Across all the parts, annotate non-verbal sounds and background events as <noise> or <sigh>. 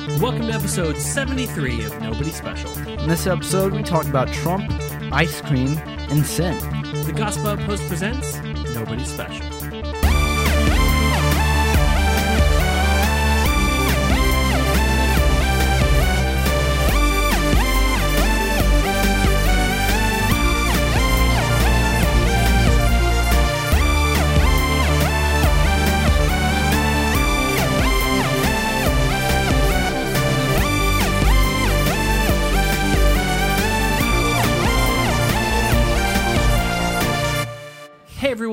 Welcome to episode 73 of Nobody Special. In this episode, we talk about Trump, ice cream, and sin. The Gospel Post presents Nobody Special.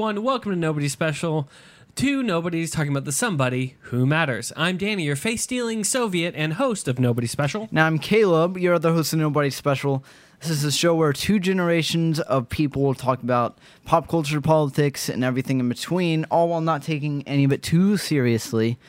Everyone, welcome to Nobody Special. Two Nobodies talking about the somebody who matters. I'm Danny, your face stealing Soviet and host of Nobody Special. Now, I'm Caleb, your other host of Nobody Special. This is a show where two generations of people will talk about pop culture, politics, and everything in between, all while not taking any of it too seriously.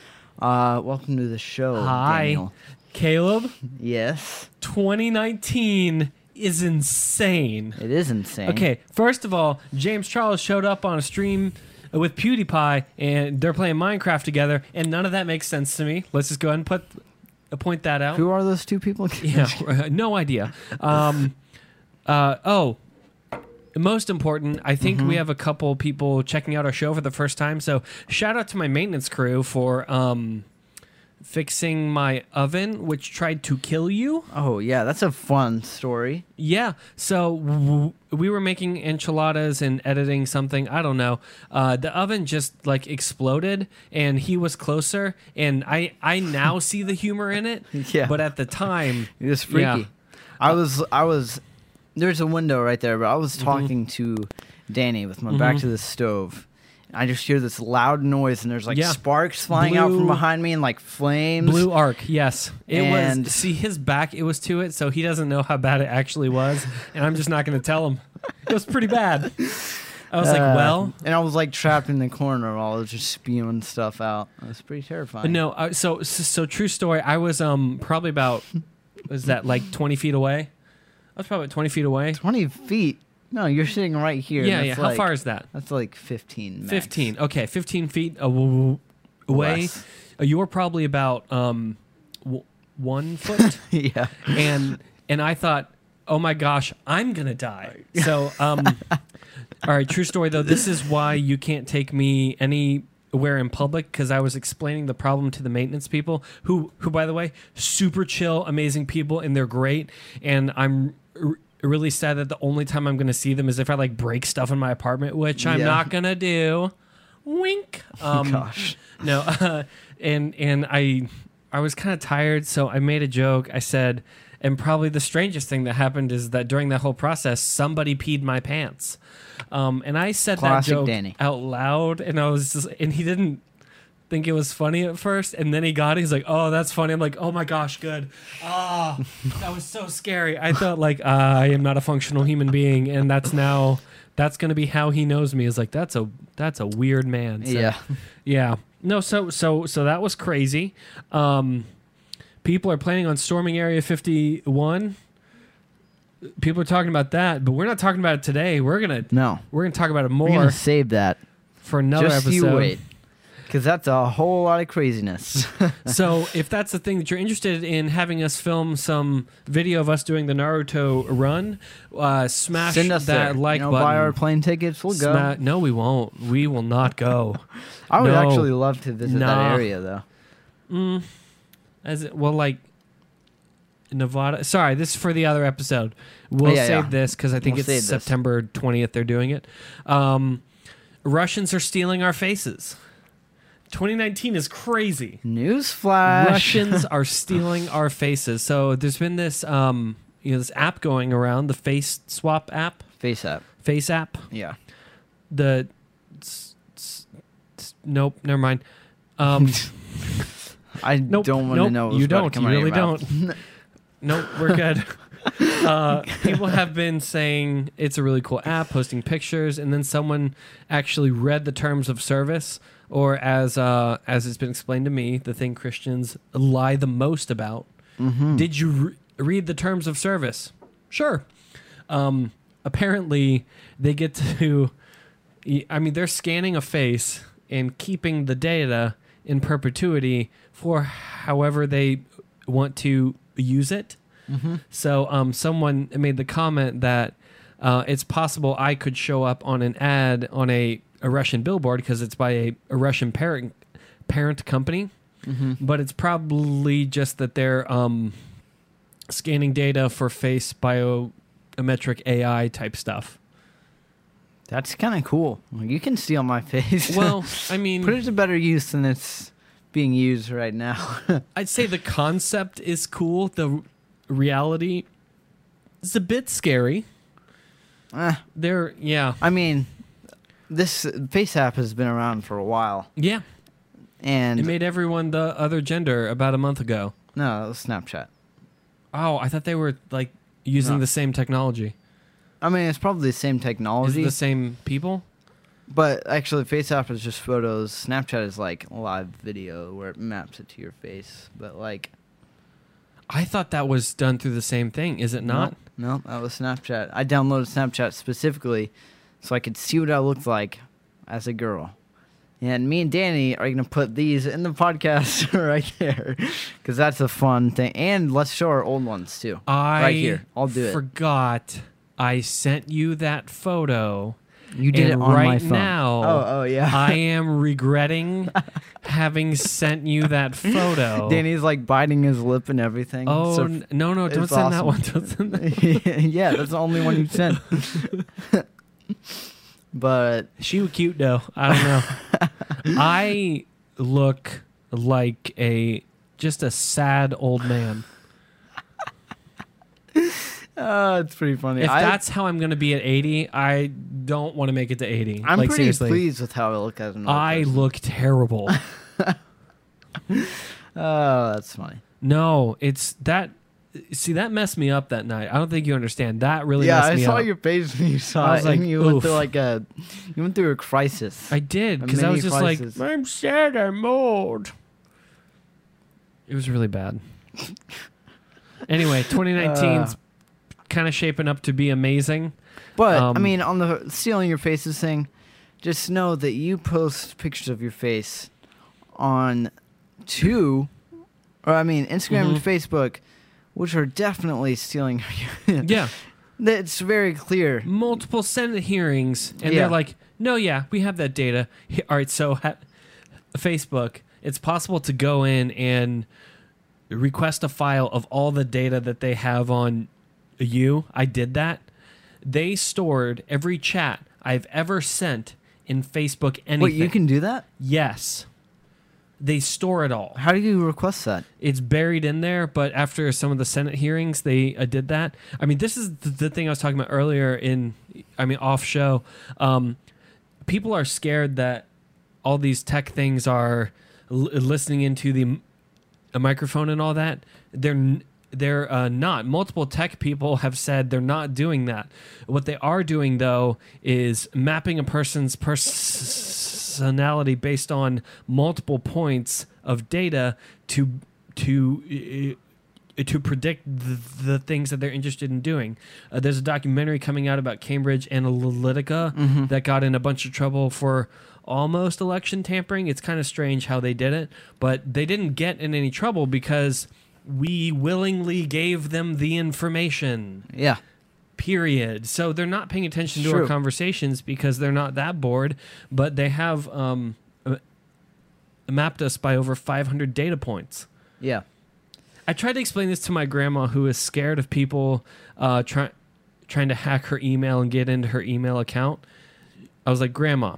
Uh, welcome to the show, Hi, Daniel. Caleb. Yes, 2019 is insane. it is insane. Okay, first of all, James Charles showed up on a stream with PewDiePie, and they're playing Minecraft together, and none of that makes sense to me. Let's just go ahead and put uh, point that out. Who are those two people? Yeah, <laughs> no idea. Um, uh, oh, most important, I think we have a couple people checking out our show for the first time. So shout out to my maintenance crew for um, fixing my oven, which tried to kill you. Oh, yeah, that's a fun story. Yeah. So w- we were making enchiladas and editing something. I don't know. Uh, the oven just like exploded, and he was closer, and I I now <laughs> see the humor in it. Yeah. But at the time, <laughs> It was freaky. Yeah. I was I was there's a window right there, but I Mm-hmm. was talking to Danny with my back to the stove. I just hear this loud noise and there's like Yeah. sparks flying out Blue- from behind me and like flames. Blue Arc, yes. It And- was <laughs> see his back it was to it, so he doesn't know how bad it actually was, and I'm just not gonna tell him. It was pretty bad. I was like, Uh, well, and I was like trapped in the corner while I was just spewing stuff out. It was pretty terrifying. no, uh, so, so so true story. I was um probably about was that like 20 feet away? I was probably 20 feet away. Twenty feet. No, you're sitting right here. Yeah, yeah. How like- far is that? That's like fifteen. max. 15. Okay, 15 feet away. Less. Uh, You were probably about um w- one foot. <laughs> yeah. and and I thought, oh my gosh, I'm gonna die. <laughs> So, um, all right, true story though. This is why you can't take me anywhere in public because I was explaining the problem to the maintenance people, who who by the way, super chill, amazing people, and they're great. And I'm. Really sad that the only time I'm going to see them is if I like break stuff in my apartment, which I'm Yeah. not going to do. Wink. <laughs> Um, Gosh. no, <laughs> uh, and and I I was kind of tired, so I made a joke. I said, and probably the strangest thing that happened is that during that whole process, somebody peed my pants. Um, and I said Classic that joke Danny. out loud, and I was just, and he didn't think it was funny at first, and then he got it. He's like, "Oh, that's funny." I'm like, "Oh my gosh, good." Ah, that was so scary. I thought like uh, I am not a functional human being, and that's now that's gonna be how he knows me. Is like that's a that's a weird man. So- Yeah. yeah. No, so so so that was crazy. Um people are planning on storming Area 51. People are talking about that, but we're not talking about it today. We're going to No. we're to talk about it more. We're gonna save that. for another Just episode. you wait. Because that's a whole lot of craziness. <laughs> so, if that's the thing that you're interested in having us film some video of us doing the Naruto run, uh smash Send us that there. like you know, button. buy our plane tickets. We'll go. Sma- no, we won't. We will not go. <laughs> I would No. actually love to visit Nah. that area, though. Mm, as it, well, like Nevada. Sorry, this is for the other episode. We'll Yeah, save yeah. this because I think We'll it's. September twentieth. They're doing it. Um, Russians are stealing our faces. 2019 is crazy. Newsflash. Russians <laughs> are stealing our faces. So there's been this um, you know this app going around, the Face Swap app, Face app. Face app. Yeah. The s- s- s- nope, never mind. Um, <laughs> I Nope, don't want to nope, know. what's you about to don't, come you out of really your mouth. <laughs> Nope, we're good. uh, people have been saying it's a really cool app, posting pictures, and then someone actually read the terms of service, or as uh, as it's been explained to me, the thing Christians lie the most about. Mm-hmm. Did you re- read the terms of service? Sure. Um, apparently, they get to. I mean, they're scanning a face and keeping the data in perpetuity for however they want to use it. Mm-hmm. So um, someone made the comment that uh, it's possible I could show up on an ad on a, a Russian billboard because it's by a, a Russian parent parent company, Mm-hmm. but it's probably just that they're um, scanning data for face biometric AI type stuff. That's kind of cool. You can steal my face. Well, <laughs> I mean, put it to better use than it's being used right now. <laughs> I'd say the concept is cool. The reality is a bit scary. Eh, There, yeah, I mean, this face app has been around for a while, yeah. and It made everyone the other gender about a month ago. no, that was Snapchat. Oh, I thought they were like using No. the same technology. I mean, it's probably the same Is technology, it the same people? but actually, face app is just photos. Snapchat is like live video where it maps it to your face. But like, I thought that was done through the same thing. Is it not? No, no, that was Snapchat. I downloaded Snapchat specifically so I could see what I looked like as a girl. And me and Danny are gonna put these in the podcast <laughs> right there, because that's a fun thing. And let's show our old ones too. I Right here. I'll do it. Forgot. I sent you that photo. You did and it on right my phone. now, Oh, oh yeah. <laughs> I am regretting having sent you that photo. <laughs> Danny's like biting his lip and everything. Oh So- no no! Don't send that one. Don't send that. yeah, that's the only one you sent. But She was cute though. I don't know. <laughs> I look like a just a sad old man. uh, it's pretty funny. If I, that's how I'm gonna be at 80, I don't want to make it to 80. I'm like pretty seriously, pleased with how I look as an old I person. look terrible. <laughs> Oh, that's funny. no, it's that. See, that messed me up that night. I don't think you understand. That really yeah, messed I me saw up. your face when you saw it. I was it. like, and you went through like a, you went through a crisis. I did because I was just crisis. like, I'm sad. I'm old. It was really bad. <laughs> anyway, 2019's Uh. kind of shaping up to be amazing. but I um, mean, on the stealing your faces thing, just know that you post pictures of your face on two, or I mean, Instagram and Mhm. Facebook, which are definitely stealing. your <laughs> Yeah, It's very clear. multiple Senate hearings, and Yeah. they're like, "No, yeah, we have that data." <laughs> All right, so ha- Facebook, it's possible to go in and request a file of all the data that they have on you. I did that. They stored every chat I've ever sent in Facebook anything. Wait, you can do that? Yes. They store it all. How do you request that? It's buried in there, but after some of the Senate hearings, they uh, did that. I mean, this is the, the thing I was talking about earlier in, I mean, off show. Um, people are scared that all these tech things are l- listening into the m- a microphone and all that. They're they're uh, not. Multiple tech people have said they're not doing that. What they are doing though is mapping a person's personality based on multiple points of data to to uh, to predict the, the things that they're interested in doing. Uh, there's a documentary coming out about Cambridge Analytica Mm-hmm. that got in a bunch of trouble for almost election tampering. It's kind of strange how they did it, but they didn't get in any trouble because we willingly gave them the information. Yeah. Period. So they're not paying attention to our conversations because they're not that bored, but they have um, uh, mapped us by over 500 data points. Yeah. I tried to explain this to my grandma, who is scared of people uh, try, trying to hack her email and get into her email account. I was like, Grandma,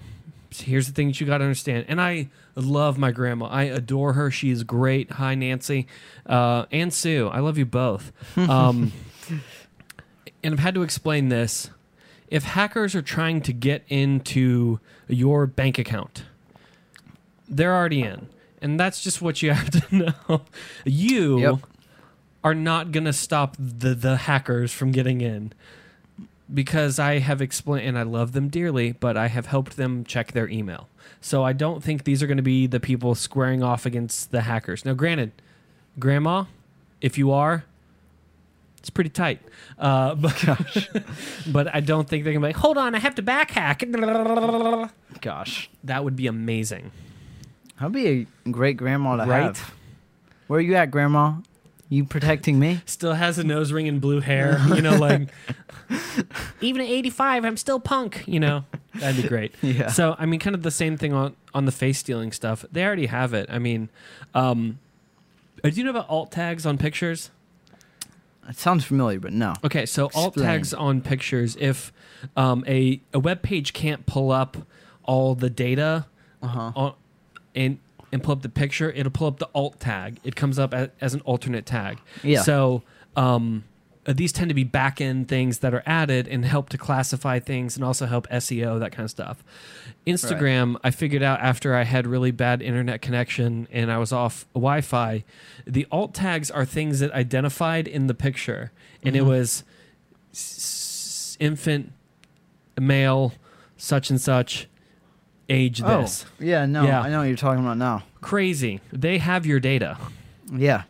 here's the thing that you got to understand. And I love my grandma. I adore her. She is great. Hi, Nancy. Uh, and Sue. I love you both. <laughs> Um, and I've had to explain this. If hackers are trying to get into your bank account, they're already in. And that's just what you <laughs> have to know. You Yep. are not going to stop the, the hackers from getting in because I have explained, and I love them dearly, but I have helped them check their email. So I don't think these are going to be the people squaring off against the hackers. Now, granted, Grandma, if you are, it's pretty tight. Uh, <laughs> but, <laughs> but I don't think they're going to be like, hold on, I have to back hack. <laughs> Gosh. That would be amazing. That'd be a great grandma to Right? have. Where are you at, grandma? You protecting me? <laughs> Still has a nose ring and blue hair. You know, <laughs> like even at 85, I'm still punk. You know, that'd be great. <laughs> Yeah. So I mean, kind of the same thing on on the face stealing stuff. They already have it. I mean, um, uh, do you know about alt tags on pictures? It sounds familiar, but no. Okay, so alt tags on pictures. If um, a a web page can't pull up all the data Uh huh. on and and pull up the picture, it'll pull up the alt tag. It comes up as, as an alternate tag. Yeah. So um, uh, these tend to be back end things that are added and help to classify things and also help SEO that kind of stuff. Instagram, I figured out after I had really bad internet connection and I was off Wi-Fi, the alt tags are things that identified in the picture, and it Mhm. was s- infant, male, such and such, age Oh, this. yeah, no, Yeah. I know what you're talking about now. Crazy. They have your data. Yeah.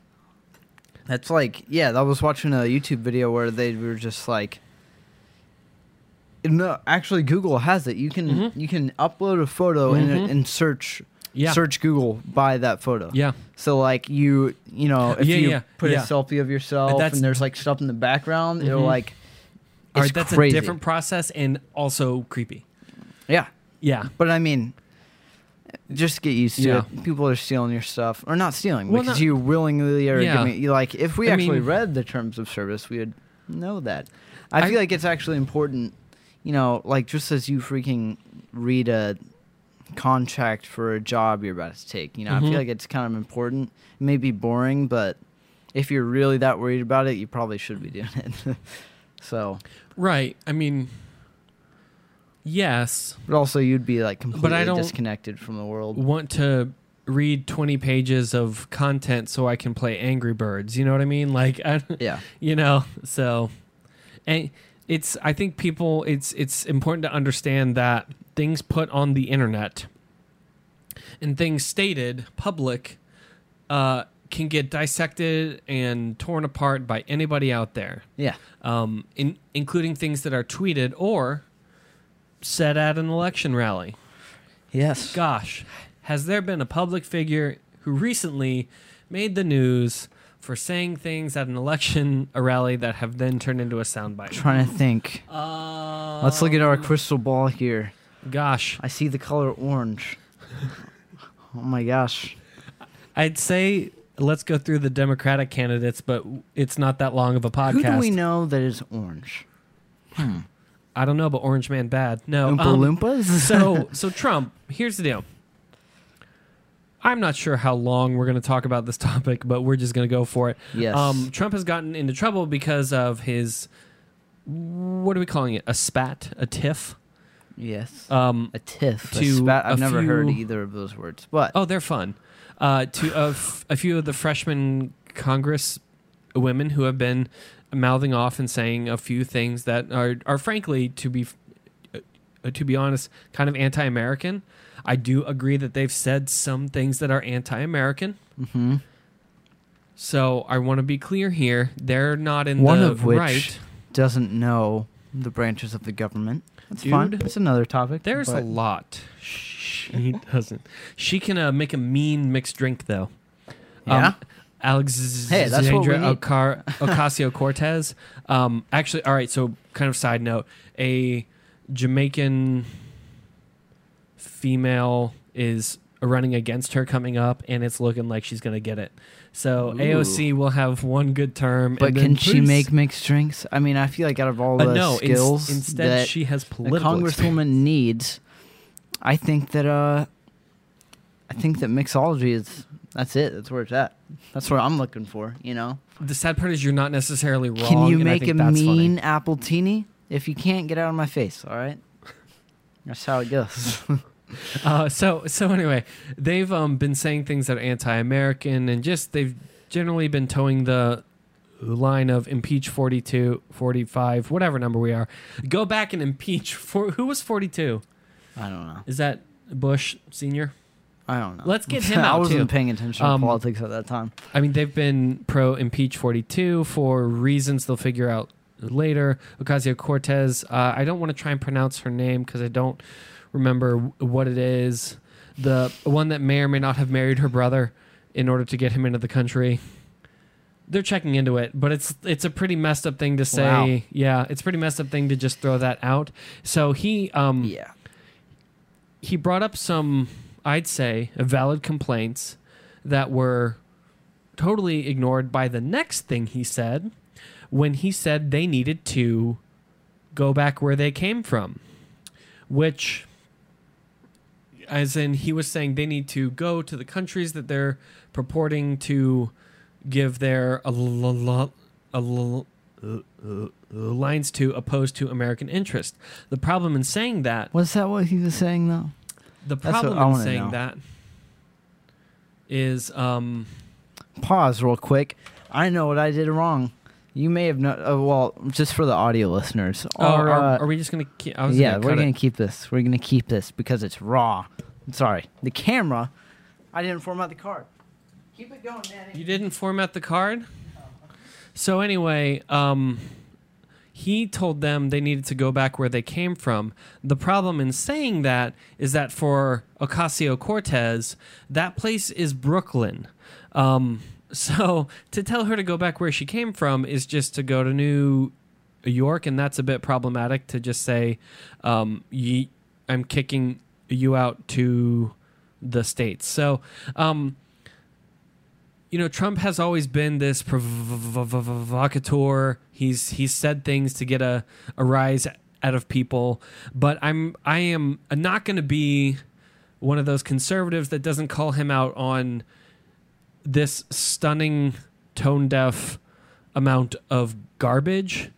That's like, yeah, I was watching a YouTube video where they were just like, no, actually, Google has it. You can Mhm. you can upload a photo and, Mhm. and search Yeah. search Google by that photo. Yeah. So like you you know if Yeah, you yeah, put yeah. a selfie of yourself That's- and there's like stuff in the background, it'll Mhm. like All right, that's crazy. a different process and also creepy. Yeah, Yeah. but I mean, just get used to Yeah. it. People are stealing your stuff, or not stealing Well, because not- you willingly are Yeah. giving. You like if we I actually mean- read the terms of service, we would know that. I, I- feel like it's actually important. You know, like just as you freaking read a contract for a job you're about to take. You know, I Mhm. feel like it's kind of important. It may be boring, but if you're really that worried about it, you probably should be doing it. <laughs> so, Right. I mean, yes, but also you'd be like completely don't- disconnected from the world. want to read 20 pages of content so I can play Angry Birds. You know what I mean? Like, I, Yeah. you know, so and it's I think people it's it's important to understand that things put on the internet and things stated public uh, can get dissected and torn apart by anybody out there. Yeah. um, in, including things that are tweeted or said at an election rally. Yes. Gosh, has there been a public figure who recently made the news for saying things at an election a rally that have then turned into a soundbite? Trying to think. Uh, Let's look at our crystal ball here. Gosh, I see the color orange. <laughs> oh my gosh. I'd say let's go through the Democratic candidates, but it's not that long of a podcast. Who do we know that is orange? Hmm. I don't know, but Orange Man bad. No, Oompa um, Loompas? <laughs> so <laughs> so Trump. Here's the deal. I'm not sure how long we're going to talk about this <laughs> topic, but we're just going to go for it. yes. Um, Trump has gotten into trouble because of his what are we calling it? A spat, a tiff. yes. Um, a tiff. to a spat. I've a never heard either of those words. But oh, they're fun. Uh, to a, f- a few of the freshman Congress women who have been mouthing off and saying a few things that are are frankly to be uh, to be honest, kind of anti-American. I do agree that they've said some things that are anti-American. hmm So I want to be clear here. They're not in One the of which right. doesn't know the branches of the government. That's Dude. fine. That's another topic. There's a but- lot. She doesn't. She can uh, make a mean mixed drink though. Yeah. Alexandria Hey, that's what we need. Ocasio Cortez. Um, actually, all right. So, kind of side note: a Jamaican female is running against her coming up, and it's looking like she's going to get it. So Ooh. AOC will have one good term. But can she please- make mixed drinks? I mean, I feel like out of all Uh, the no, skills instead that she has a political. congresswoman experience. needs, I think that uh, I think that mixology is that's it. That's where it's at. That's what I'm looking for. You know, The sad part is you're not necessarily wrong. can you make a that's funny. mean appletini? If you can't, get out of my face. All right. That's how it goes. <laughs> Uh, so so anyway, they've um, been saying things that are anti-American and just they've generally been toeing the line of impeach 42, 45, whatever number we are. Go back and impeach for who was 42? I don't know. Is that Bush senior? I don't know. Let's get <laughs> him out I out, wasn't too. paying attention Um, to politics at that time. I mean, they've been pro impeach 42 for reasons they'll figure out later. Ocasio Cortez, uh, I don't want to try and pronounce her name because I don't remember w- what it is. The one that may or may not have married her brother in order to get him into the country. they're checking into it, but it's it's a pretty messed up thing to say. Wow. Yeah, it's a pretty messed up thing to just throw that out. So he um Yeah. he brought up some I'd say valid complaints that were totally ignored by the next thing he said when he said they needed to go back where they came from, which as in he was saying they need to go to the countries that they're purporting to give their lines to opposed to American interest. The problem in saying that, Was that what he was saying though? The problem in saying know. that is um Pause real quick. I know what I did wrong. You may have not. Uh, well, just for the audio listeners. oh, Our, are, uh, are we just gonna keep, yeah, gonna we're gonna it. keep this. We're gonna keep this because it's raw. Sorry, the camera. I didn't format the card. Keep it going, Danny. You didn't format the card? So anyway, um he told them they needed to go back where they came from. The problem in saying that is that for Ocasio Cortez, that place is Brooklyn. Um, <laughs> so to tell her to go back where she came from is just to go to New York, and that's a bit problematic to just say, um, ye, I'm kicking you out to the States. So, um, you know, Trump has always been this provocateur. He's he's said things to get a, a rise out of people, but I'm I am not going to be one of those conservatives that doesn't call him out on this stunning tone deaf amount of garbage.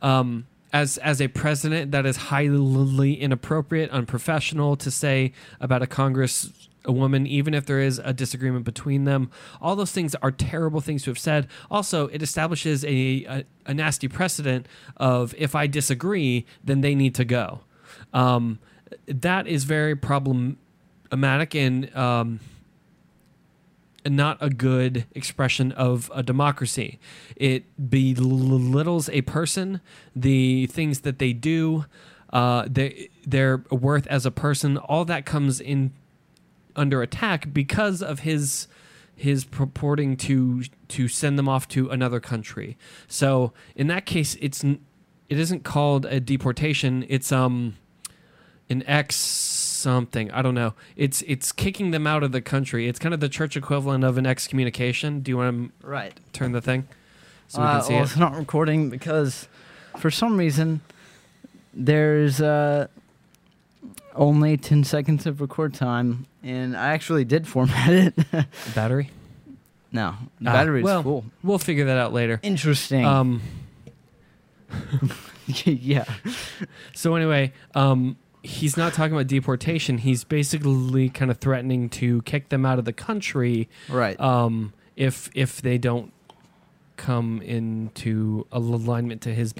Um, as as a president, that is highly inappropriate, unprofessional to say about a Congress a woman, even if there is a disagreement between them. All those things are terrible things to have said. Also, it establishes a a, a nasty precedent of if I disagree, then they need to go. Um, that is very problematic and um, not a good expression of a democracy. It belittles a person, the things that they do, uh, they, their worth as a person. All that comes in under attack because of his his purporting to to send them off to another country. So in that case, it's it isn't called a deportation. It's um an ex something. I don't know. It's it's kicking them out of the country. It's kind of the church equivalent of an excommunication. Do you want to Right. turn the thing so we Uh, can see well, it? it's not recording because for some reason there's uh, only 10 seconds of record time, and I actually did format it. <laughs> Battery. no, the Ah, battery's well, full. We'll figure that out later. Interesting. Um. <laughs> yeah. So anyway, um, he's not talking about deportation. He's basically kind of threatening to kick them out of the country Right. um, if if they don't come into alignment to his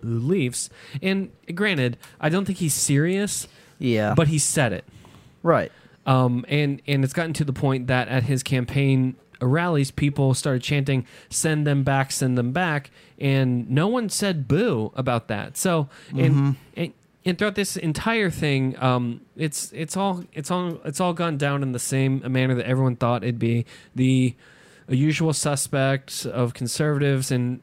beliefs. And granted, I don't think he's serious, yeah. but he said it. right. Um, and and it's gotten to the point that at his campaign rallies, people started chanting "Send them back, send them back," and no one said "boo" about that. So and and, and throughout this entire thing, um, it's it's all it's all it's all gone down in the same manner that everyone thought it'd be. The usual suspects of conservatives and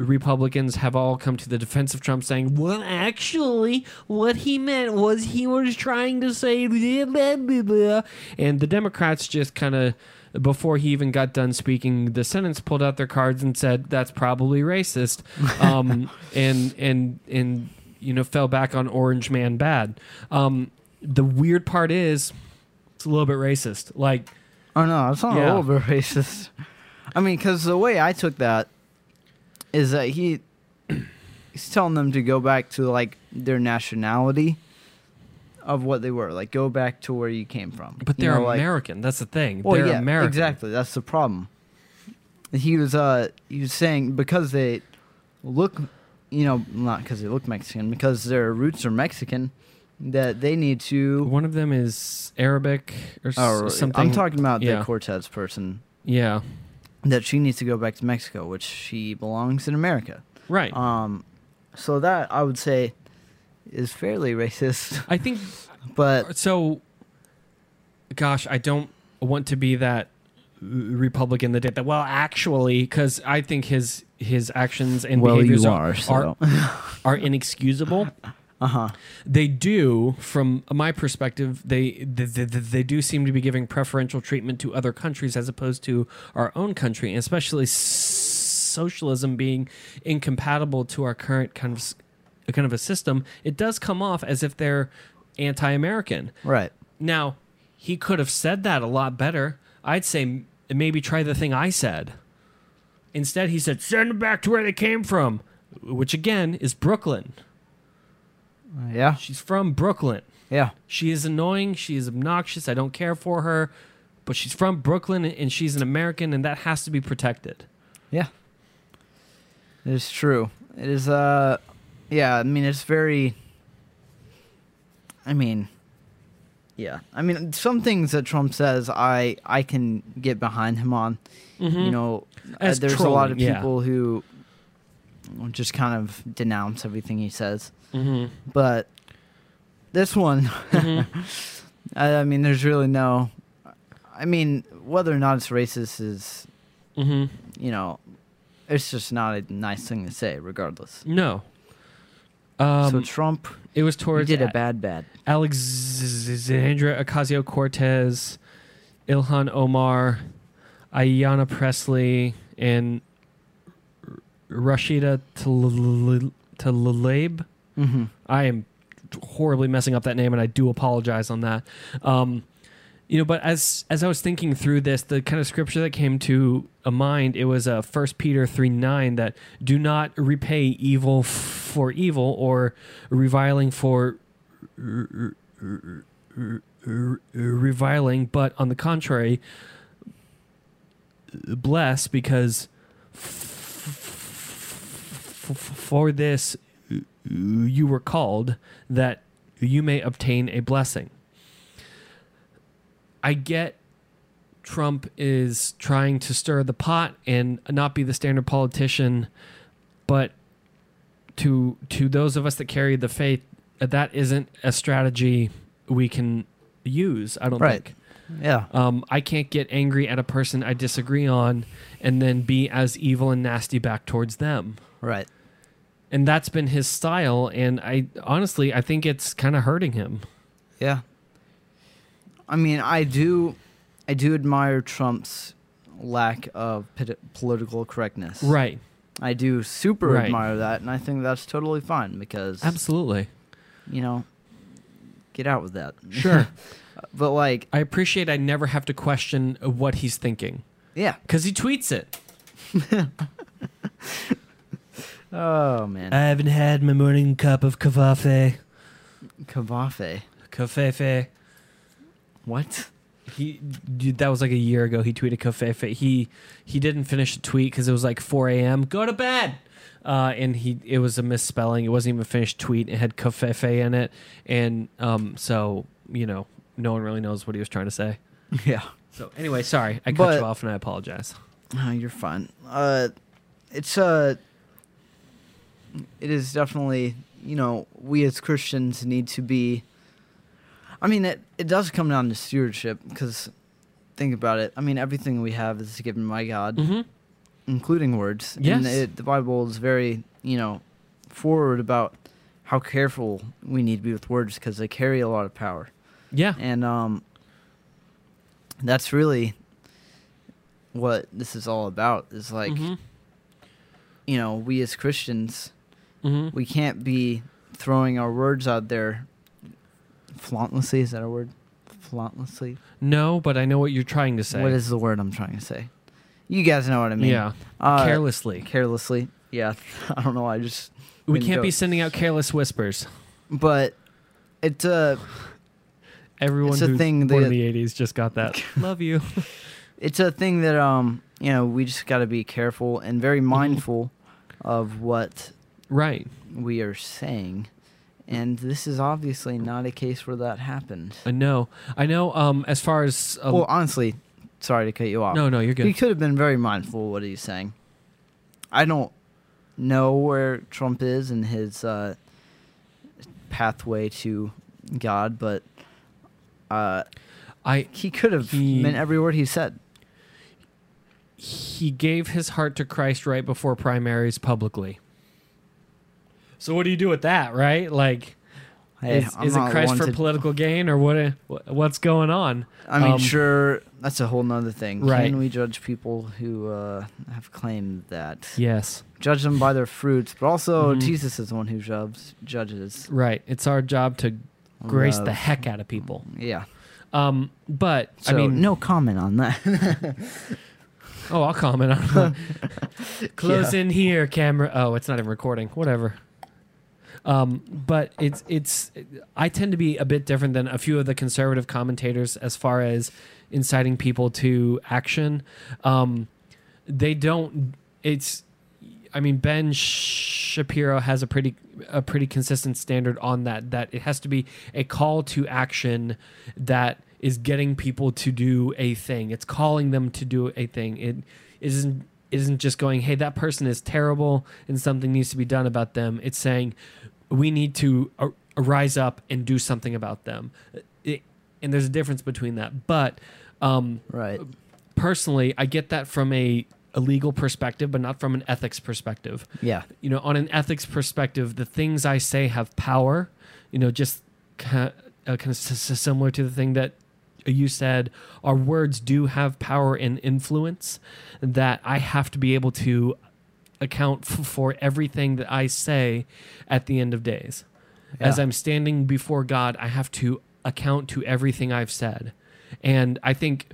Republicans have all come to the defense of Trump, saying, "Well, actually, what he meant was he was trying to say blah blah blah,", blah." and the Democrats just kind of. Before he even got done speaking, the sentence pulled out their cards and said that's probably racist, um, <laughs> and and and you know fell back on Orange Man bad. Um, the weird part is it's a little bit racist. Like Oh, no, it's not Yeah. a little bit racist. I mean, because the way I took that is that he he's telling them to go back to like their nationality of what they were, like go back to where you came from. But they're know, like- American. That's the thing. Well, they're yeah, American. exactly. That's the problem. He was uh he was saying because they look, you know, not because they look Mexican, because their roots are Mexican, that they need to. One of them is Arabic or Or, something. I'm talking about yeah. the Cortez person. Yeah. That she needs to go back to Mexico, which she belongs in America. Right. Um, so that I would say is fairly <laughs> racist, I think <laughs> but so. Gosh, I don't want to be that Republican that did that well actually because I think his his actions and well, behaviors are are. So. are, are inexcusable. <laughs> uh huh. They do, from my perspective, they, they they they do seem to be giving preferential treatment to other countries as opposed to our own country, and especially s- socialism being incompatible to our current kind of kind of a system. It does come off as if they're anti-American. Right. Now, he could have said that a lot better. I'd say maybe try the thing I said. Instead, he said, send them back to where they came from, which again is Brooklyn. Yeah. She's from Brooklyn. Yeah. She is annoying. She is obnoxious. I don't care for her. But she's from Brooklyn and she's an American, and that has to be protected. Yeah. It is true. It is uh yeah, I mean it's very I mean yeah. I mean some things that Trump says I I can get behind him on. You know, uh, Mm-hmm. There's a lot of trolling, yeah. people who just kind of denounce everything he says. Mm-hmm. But this one <laughs> I, I mean there's really no I mean whether or not it's racist is Mm-hmm. you know, it's just not a nice thing to say, regardless. No. Um, so Trump it was towards did a A- bad bad. Alexandra Ocasio Cortez, Ilhan Omar, Ayanna Pressley, and Rashida Tlaib. Mm-hmm. I am horribly messing up that name, and I do apologize on that. Um, you know, but as as I was thinking through this, the kind of scripture that came to a mind, it was uh, First Peter three nine that do not repay evil for evil or reviling for reviling, but on the contrary, bless because for this you were called that you may obtain a blessing. I get Trump is trying to stir the pot and not be the standard politician, but to to those of us that carry the faith, that isn't a strategy we can use. I don't Right. think. Yeah. Um, I can't get angry at a person I disagree on and then be as evil and nasty back towards them. Right. And that's been his style. And I honestly, I think it's kind of hurting him. Yeah. I mean, I do, I do admire Trump's lack of pit- political correctness. Right. I do super Right. admire that, and I think that's totally fine because Absolutely. you know, get out with that. Sure. <laughs> but like, I appreciate I never have to question what he's thinking yeah. because he tweets it. <laughs> Oh man. I haven't had my morning cup of kavafe. Kavafe. Kafefe. What? He dude, that was like a year ago. He tweeted covfefe. He he didn't finish the tweet because it was like 4 a.m. Go to bed. Uh, and he it was a misspelling. It wasn't even a finished tweet. It had covfefe in it, and um, so you know, no one really knows what he was trying to say. <laughs> Yeah. So anyway, sorry, I cut But- you off, and I apologize. Oh, you're fine. Uh, it's uh, it is definitely you know we as Christians need to be. I mean, it it does come down to stewardship because think about it. I mean, everything we have is given by God, Mm-hmm. including words. Yes. And it, the Bible is very you know forward about how careful we need to be with words because they carry a lot of power. Yeah. And um, that's really what this is all about. Is like Mhm. you know we as Christians Mhm. we can't be throwing our words out there flauntlessly. Is that a word? Flauntlessly. No, but I know what you're trying to say. What is the word I'm trying to say? You guys know what I mean. yeah. Uh, Carelessly. Carelessly. Yeah. <laughs> I don't know. I just. We can't go- be sending out careless whispers. But it's uh Everyone It's a who's thing born in that- the '80s just got that. <laughs> Love you. <laughs> it's a thing that um you know we just got to be careful and Mm-hmm. very mindful of what right. we are saying and this is obviously not a case where that happened I know. I know. Um, as far as uh, well honestly sorry to cut you off no, no, you're good. he could have been very mindful of what he's saying i don't know where trump is in his uh pathway to god but uh I he could have He- meant every word he said he gave his heart to Christ right before primaries publicly. So what do you do with that, right? Like, Hey, is, is it Christ for to- political gain or what? What's going on? I mean, um, sure, that's a whole nother thing. Right. Can we judge people who uh, have claimed that? Yes, Judge them by their fruits, but also Mhm. Jesus is the one who judges. Judges. right. It's our job to grace the heck out of people. Yeah. Um, but So I mean, no comment on that. <laughs> Oh, I'll comment on. <laughs> <laughs> Close in here, camera. Oh, it's not even recording. Whatever. Um, but it's it's. I tend to be a bit different than a few of the conservative commentators as far as inciting people to action. Um, they don't. It's. I mean, Ben Shapiro has a pretty a pretty consistent standard on that. That it has to be a call to action that is getting people to do a thing. It's calling them to do a thing. It isn't isn't just going, "Hey, that person is terrible and something needs to be done about them." It's saying, "We need to ar- rise up and do something about them." It, and there's a difference between that. But um, right. personally, I get that from a, a legal perspective, but not from an ethics perspective Yeah. you know, on an ethics perspective, the things I say have power. You know, just kind of, uh, kind of similar to the thing that you said. Our words do have power and influence. That I have to be able to account f- for everything that I say at the end of days. As I'm standing before God, I have to account to everything I've said. And I think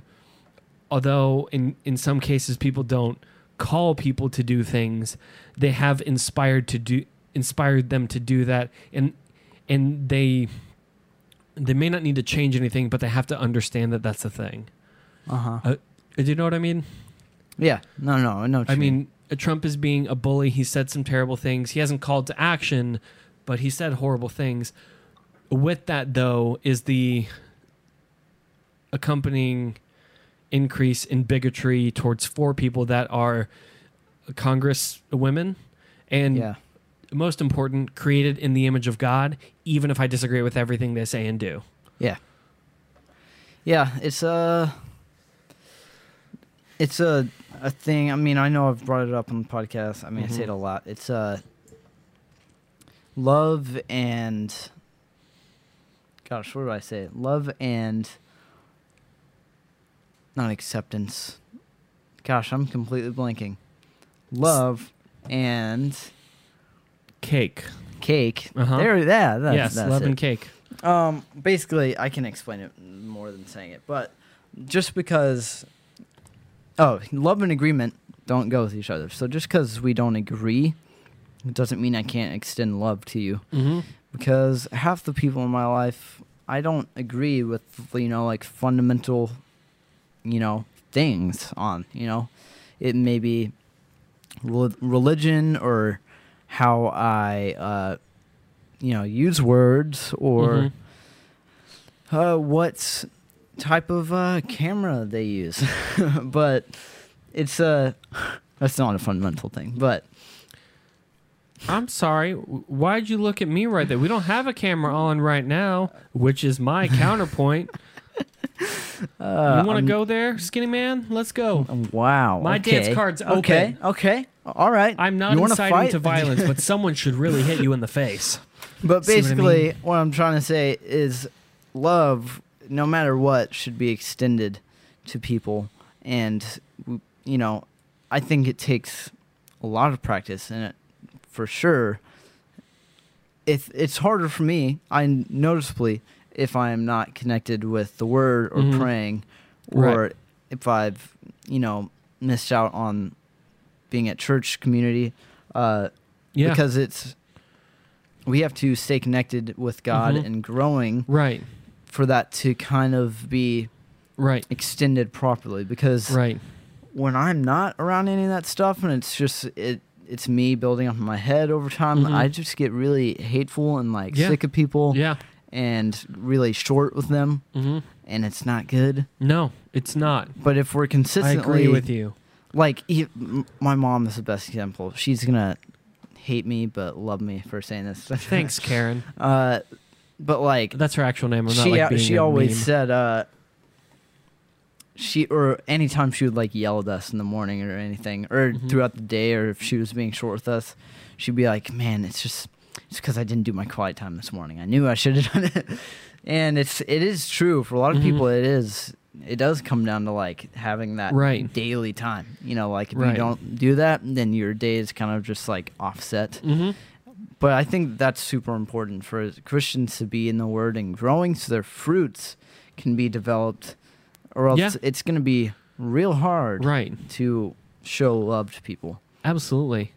although in in some cases people don't call people to do things, they have inspired to do inspired them to do that and and they they may not need to change anything, but they have to understand that that's a thing. Uh-huh. Uh, do you know what I mean? Yeah. No, no, no. I mean, uh, Trump is being a bully. He said some terrible things. He hasn't called to action, but he said horrible things. With that, though, is the accompanying increase in bigotry towards four people that are Congress women, and yeah. most important, created in the image of God. Even if I disagree with everything they say and do. Yeah. Yeah, it's a it's a a thing. I mean, I know I've brought it up on the podcast. I mean, I say it a lot. It's uh love and gosh, what do I say? Love and not acceptance. Gosh, I'm completely blanking. Love and Cake. cake. Uh-huh. There, yeah, that's, yes, that's love it. and cake. Um, basically, I can explain it more than saying it, but just because, oh, love and agreement don't go with each other. So just because we don't agree, it doesn't mean I can't extend love to you. Mm-hmm. Because half the people in my life, I don't agree with, you know, like fundamental, you know, things on. You know, it may be religion or how I, uh, you know, use words or Mhm. uh, what type of uh, camera they use. <laughs> but it's uh, that's not a fundamental thing. But I'm sorry. Why'd you look at me right there? We don't have a camera on right now, which is my <laughs> counterpoint. uh, you want to go there, skinny man? Let's go. Wow. My okay. dance card's Okay. open. Okay. All right. I'm not You inciting fight? to violence, but someone should really hit you in the face. <laughs> But See what I basically, mean? what I'm trying to say is love, no matter what, should be extended to people. And, you know, I think it takes a lot of practice and it for sure. If it's harder for me, I noticeably, if I am not connected with the word or Mhm. praying, or Right. if I've, you know, missed out on being at church community, uh, Yeah. because it's we have to stay connected with God Mhm. and growing right. For that to kind of be Right. extended properly because Right. when I'm not around any of that stuff and it's just it it's me building up in my head over time Mhm. I just get really hateful and like Yeah. sick of people Yeah. and really short with them hmm and it's not good No, it's not. but if we're consistent, I agree with you. like e- m- my mom is the best example she's gonna hate me but love me for saying this Thanks, Karen. <laughs> uh but like That's her actual name. I'm not she like being she always meme. said uh she or anytime she would like yell at us in the morning or anything or Mhm. throughout the day or if she was being short with us she'd be like man it's just it's because i didn't do my quiet time this morning i knew i should have done it <laughs> and it's it is true for a lot of Mhm. people it is it does come down to like having that Right. daily time you know like if Right. you don't do that then your day is kind of just like offset Mm-hmm. But I think that's super important for Christians to be in the Word and growing so their fruits can be developed, or else Yeah. it's going to be real hard Right. to show love to people. Absolutely.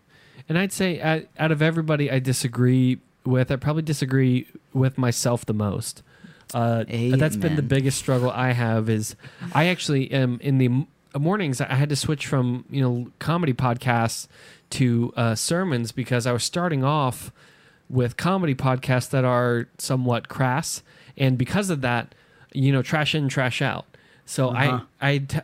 And I'd say out, out of everybody I disagree with, I probably disagree with myself the most. Uh, that's been the biggest struggle I have is I actually am in the mornings I had to switch from, you know, comedy podcasts to uh, sermons because I was starting off with comedy podcasts that are somewhat crass. And because of that, you know, trash in, trash out. So Uh-huh. I, I t-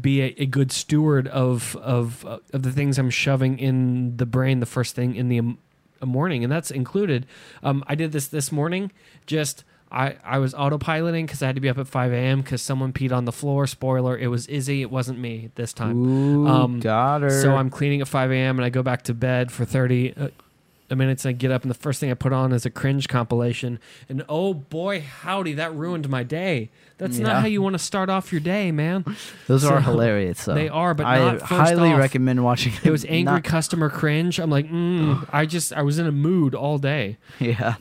be a, a good steward of of uh, of the things I'm shoving in the brain the first thing in the m- morning, and that's included. Um, I did this this morning. Just I I was autopiloting because I had to be up at 5 a.m. because someone peed on the floor. Spoiler: it was Izzy. It wasn't me this time. Ooh, Um, got her. So I'm cleaning at 5 a.m. and I go back to bed for 30 uh, minutes and I get up and the first thing I put on is a cringe compilation. And oh boy, howdy, that ruined my day. That's Yeah. not how you want to start off your day, man. Those are hilarious. Though. They are, but I highly off. recommend watching. It was angry not- customer cringe. I'm like, mm, I just I was in a mood all day. <laughs> yeah.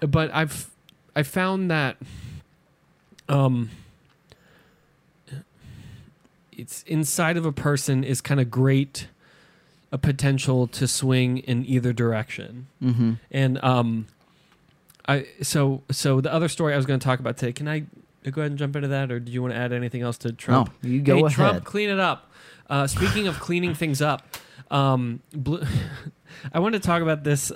But I've I found that um it's inside of a person is kind of great a potential to swing in either direction. Mm-hmm. And um I so so the other story I was going to talk about today, can I go ahead and jump into that or do you want to add anything else to Trump? No, you go hey, ahead. Trump, clean it up. Uh, speaking of cleaning things up, um, <laughs> I wanted to talk about this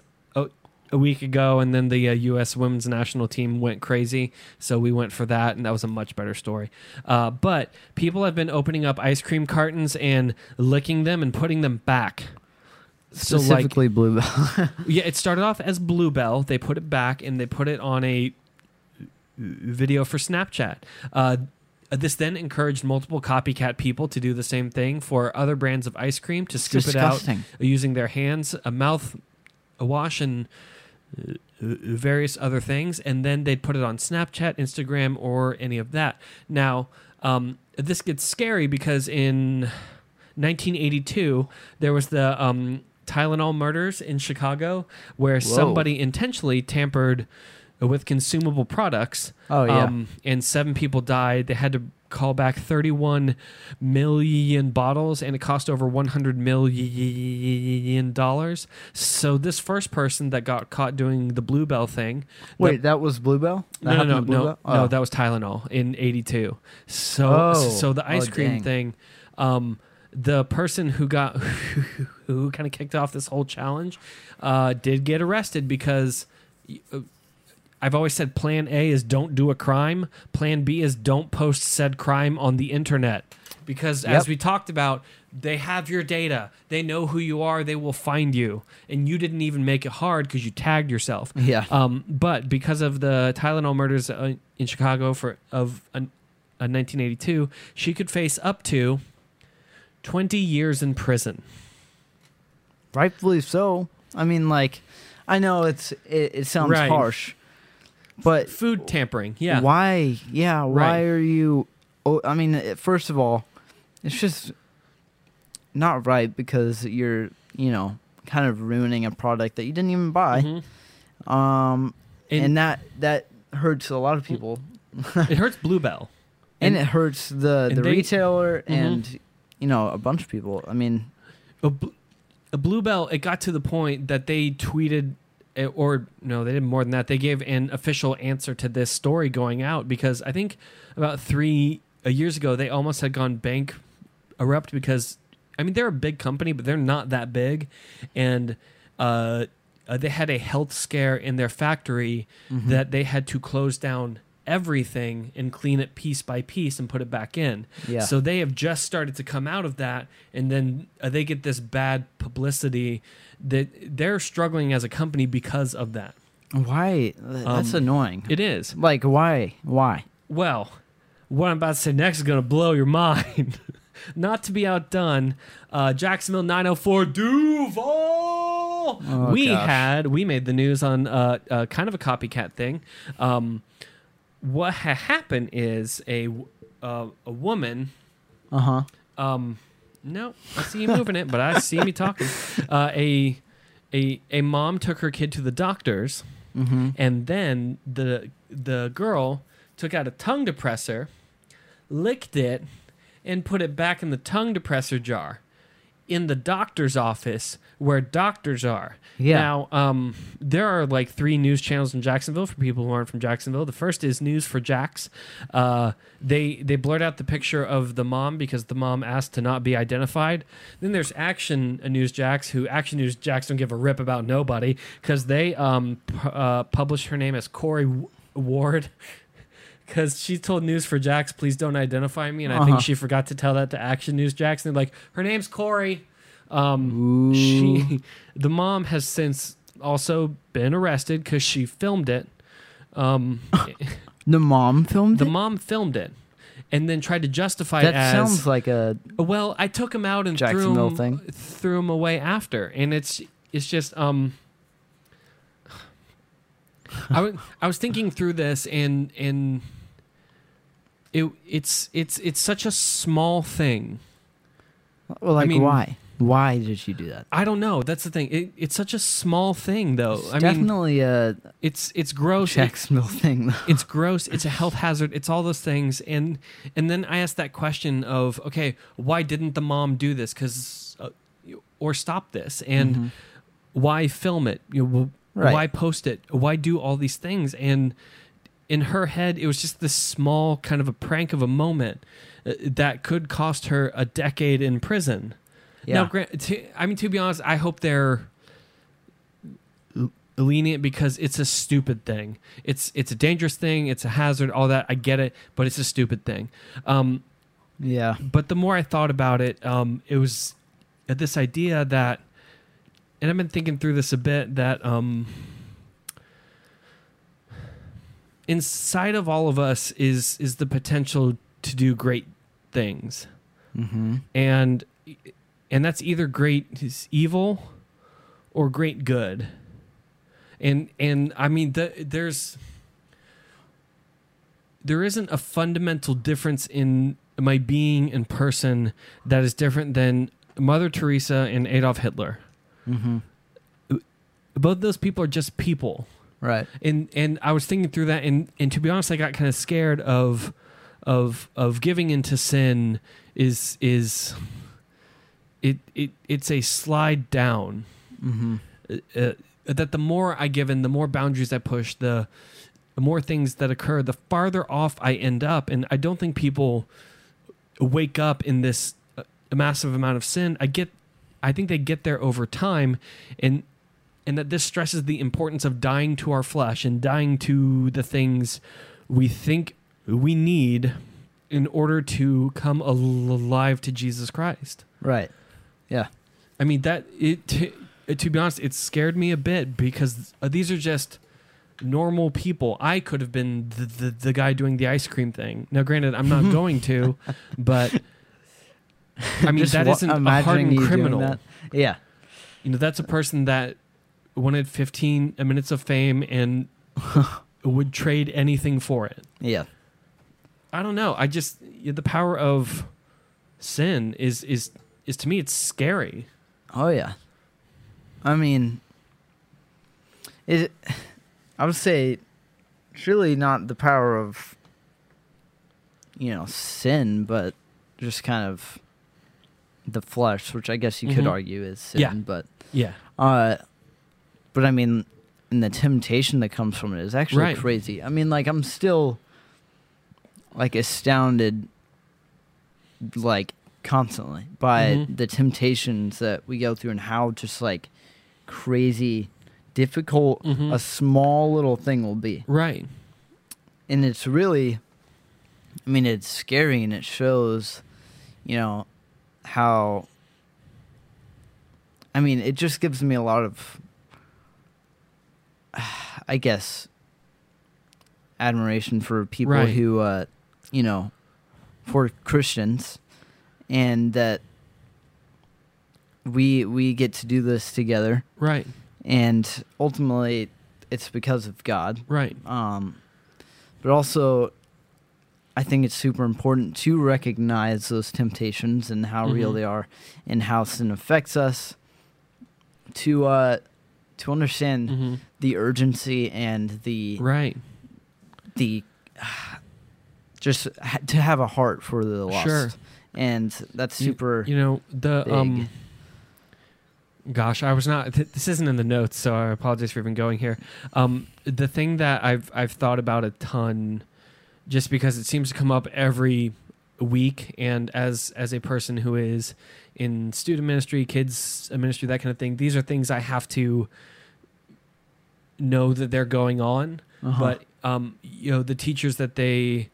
a, week ago, and then the uh, U.S. women's national team went crazy, so we went for that, and that was a much better story. Uh, but people have been opening up ice cream cartons and licking them and putting them back. So, like, Specifically, Bluebell. <laughs> yeah, it started off as Bluebell. They put it back and they put it on a video for Snapchat. Uh, this then encouraged multiple copycat people to do the same thing for other brands of ice cream to scoop it out using their hands, a mouth a wash, and various other things. And then they'd put it on Snapchat, Instagram, or any of that. Now, um, this gets scary because in 1982, there was the um, Tylenol murders in Chicago where somebody intentionally tampered with consumable products. Oh yeah. Um, and seven people died. They had to call back 31 million bottles and it cost over 100 million dollars. So this first person that got caught doing the Bluebell thing. Wait, that was Bluebell. That No, no, no, no, Bluebell? no. Oh. That was Tylenol in '82. So, Oh. so the ice Oh, cream dang. thing, um, the person who got <laughs> who kind of kicked off this whole challenge, uh, did get arrested because. I've always said plan A is don't do a crime. Plan B is don't post said crime on the internet. Because as we talked about, they have your data. They know who you are. They will find you. And you didn't even make it hard because you tagged yourself. Yeah. Um, but because of the Tylenol murders uh, in Chicago for of uh, 1982, she could face up to 20 years in prison. Rightfully so. I mean, like, I know it's it, it sounds Right. harsh, but Food tampering. Yeah. why? Yeah, why Right. are you? Oh, I mean, first of all, it's just not right because you're, you know, kind of ruining a product that you didn't even buy. Mhm. Um, And, and, that that hurts a lot of people, <laughs> it hurts Bluebell. and, it hurts the the they- retailer Mhm. and you know a bunch of people. I mean, a, bl- a bluebell it got to the point that they tweeted or no they did more than that they gave an official answer to this story going out because i think about three uh, years ago they almost had gone bank erupt because i mean they're a big company but they're not that big and uh, uh, they had a health scare in their factory Mm-hmm. that they had to close down everything and clean it piece by piece and put it back in yeah. so they have just started to come out of that, and then uh, they get this bad publicity that they're struggling as a company because of that. why? That's Um, annoying. It is like why? Why? well. what I'm about to say next is going to blow your <laughs> mind. Not to be outdone, uh, Jacksonville 904 Duval. Oh, we gosh. had we made the news on uh, uh, kind of a copycat thing. Um, what ha- happened is a uh, a woman. Uh huh. Um, no, I see you moving it, but I see me talking. <laughs> Uh, a a a mom took her kid to the doctors, Mm-hmm. and then the the girl took out a tongue depressor, licked it, and put it back in the tongue depressor jar in the doctor's office where doctors are. Yeah. Now, um, there are like three news channels in Jacksonville for people who aren't from Jacksonville. The first is News4Jax. Uh, they they blurred out the picture of the mom because the mom asked to not be identified. Then there's Action News Jax, who Action News Jax don't give a rip about nobody because they um, p- uh, published her name as Corey W- Ward. Because she told News4Jax, please don't identify me, and I Uh-huh. think she forgot to tell that to Action News Jax. And like, her name's Corey. Um, Ooh. she <laughs> the mom has since also been arrested because she filmed it um <laughs> the mom filmed it? the it. mom filmed it and then tried to justify it that as sounds like a well i took him out and threw him, thing. threw him away after and it's it's just um <sighs> I wa- I was thinking through this and and it it's it's it's such a small thing well, like mean- why? Why did you do that? I don't know. That's the thing. It, it's such a small thing, though. It's I mean, definitely a it's it's gross. Jacksonville thing. Though. it's gross. It's a health hazard. It's all those things. And and then I asked that question of, okay, why didn't the mom do this? Because uh, or stop this? And Mhm. why film it? You know, Right. why post it? Why do all these things? And in her head, it was just this small kind of a prank of a moment uh, that could cost her a decade in prison. Yeah. Now, grant, to, I mean, to be honest, I hope they're lenient because it's a stupid thing. It's it's a dangerous thing. It's a hazard. All that I get it, but it's a stupid thing. Um, yeah. but the more I thought about it, um, it was uh, this idea that, and I've been thinking through this a bit that um, inside of all of us is is the potential to do great things Mm-hmm. and and that's either great is evil or great good and and i mean the, there's there isn't a fundamental difference in my being in person that is different than mother teresa and adolf hitler Mm-hmm. both those people are just people Right. and and I was thinking through that, and and to be honest, I got kind of scared of of of giving into sin is is it it it's a slide down. Mm-hmm. Uh, uh, that the more I give in, the more boundaries I push, the the more things that occur, the farther off I end up, and I don't think people wake up in this uh, massive amount of sin. I get, I think they get there over time, and and that this stresses the importance of dying to our flesh and dying to the things we think we need in order to come alive to Jesus Christ. Right. Yeah. I mean that it to, to be honest, it scared me a bit because uh, these are just normal people. I could have been the, the the guy doing the ice cream thing. Now, granted, I'm not <laughs> going to, but I <laughs> mean that isn't a hardened criminal. Yeah. You know, that's a person that wanted 15 minutes of fame and <laughs> would trade anything for it. Yeah. I don't know. I just the power of sin is is is to me it's scary. Oh yeah. I mean, it. I would say, it's really not the power of, you know, sin, but just kind of the flesh, which I guess you could Mhm. argue is sin. Yeah. But, Yeah. uh, but I mean, and the temptation that comes from it is actually Right. crazy. I mean, like I'm still, like astounded, like constantly by Mhm. the temptations that we go through and how just like crazy difficult Mhm. a small little thing will be Right. and it's really i mean it's scary and it shows you know how i mean it just gives me a lot of i guess admiration for people Right. who uh you know for Christians, and that we we get to do this together, Right. and ultimately, it's because of God. Right. Um, but also, I think it's super important to recognize those temptations and how real Mhm. they are, and how sin affects us. To uh, to understand hmm the urgency and the Right. the <sighs> just ha- to have a heart for the lost. Sure. And that's You- super. You know the big. um. Gosh, I was not. Th- this isn't in the notes, so I apologize for even going here. Um, the thing that I've I've thought about a ton, just because it seems to come up every week, and as as a person who is in student ministry, kids ministry, that kind of thing, these are things I have to know that they're going on. Uh-huh. But um, you know, the teachers that they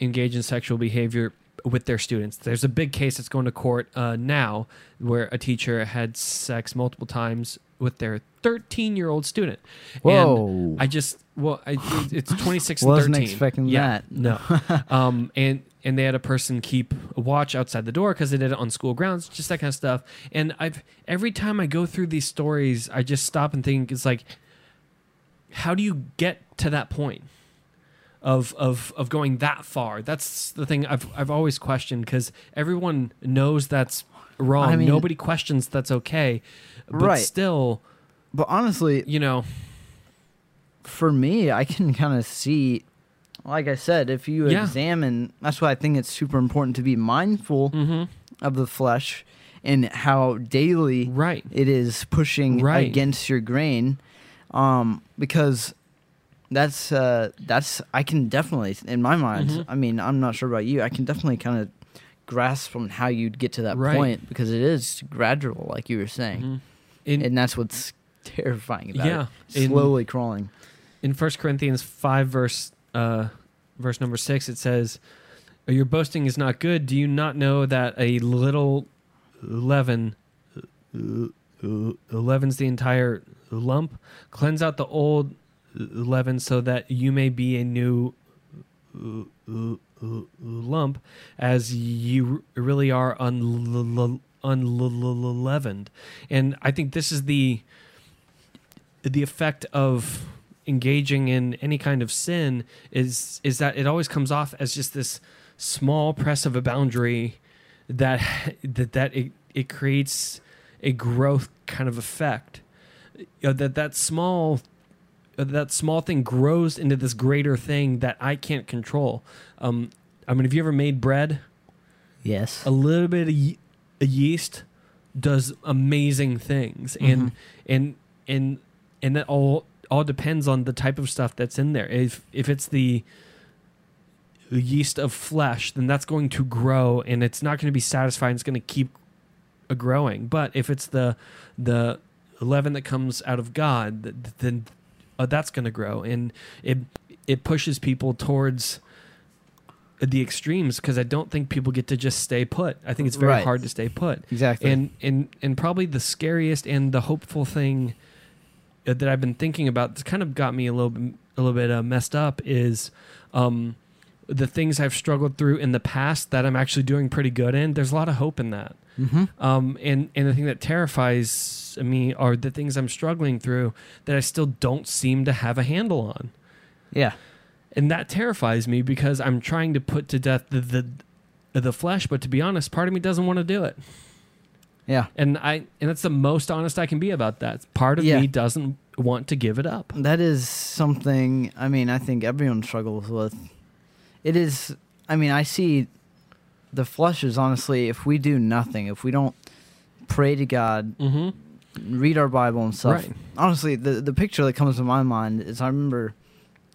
engage in sexual behavior with their students. There's a big case that's going to court uh, now where a teacher had sex multiple times with their 13 year old student. whoa, And I just well, I, it's 26 and 13. wasn't 13. expecting yeah, that. No. <laughs> um, and and they had a person keep a watch outside the door because they did it on school grounds, just that kind of stuff. And I've every time I go through these stories, I just stop and think it's like, how do you get to that point? Of, of of going that far that's the thing i've i've always questioned because everyone knows that's wrong I mean- nobody questions that's okay but Right. still But honestly, you know for me, I can kind of see, like I said, if you Yeah. examine, that's why I think it's super important to be mindful hmm of the flesh and how daily right it is pushing Right. against your grain, um, because that's uh, that's I can definitely in my mind. Mhm. I mean, I'm not sure about you. I can definitely kind of grasp on how you'd get to that Right. point because it is gradual, like you were saying, Mhm. in, and that's what's <laughs> terrifying about yeah it. in- Slowly crawling. in First Corinthians five verse uh, verse number six, it says, "Your boasting is not good. Do you not know that a little leaven uh, uh, leavens the entire lump? Cleanse out the old leaven, so that you may be a new uh, lump, as you really are unleavened." And I think this is the the effect of engaging in any kind of sin is is that it always comes off as just this small press of a boundary that that that it, it creates a growth kind of effect you know, that that small that small thing grows into this greater thing that I can't control um I mean have you ever made bread Yes. a little bit of ye- yeast does amazing things and Mhm. and and and that all all depends on the type of stuff that's in there if if it's the yeast of flesh then that's going to grow and it's not going to be satisfying it's going to keep growing but if it's the the leaven that comes out of god then uh, that's going to grow and it it pushes people towards the extremes because I don't think people get to just stay put. I think it's very Right. hard to stay put. Exactly. And and and probably the scariest and the hopeful thing that I've been thinking about that's kind of got me a little bit a little bit uh, messed up is um, the things I've struggled through in the past that I'm actually doing pretty good in. There's a lot of hope in that. mm-hmm. Um, and and the thing that terrifies me are the things I'm struggling through that I still don't seem to have a handle on Yeah. and that terrifies me because I'm trying to put to death the the, the flesh. But to be honest, part of me doesn't want to do it, Yeah. and I and that's the most honest I can be about that. Part of Yeah. me doesn't want to give it up. That is something, I mean, I think everyone struggles with. It is, I mean, I see the flesh is honestly, if we do nothing, if we don't pray to God, Mm-hmm. read our Bible and stuff, Right. honestly, the, the picture that comes to my mind is I remember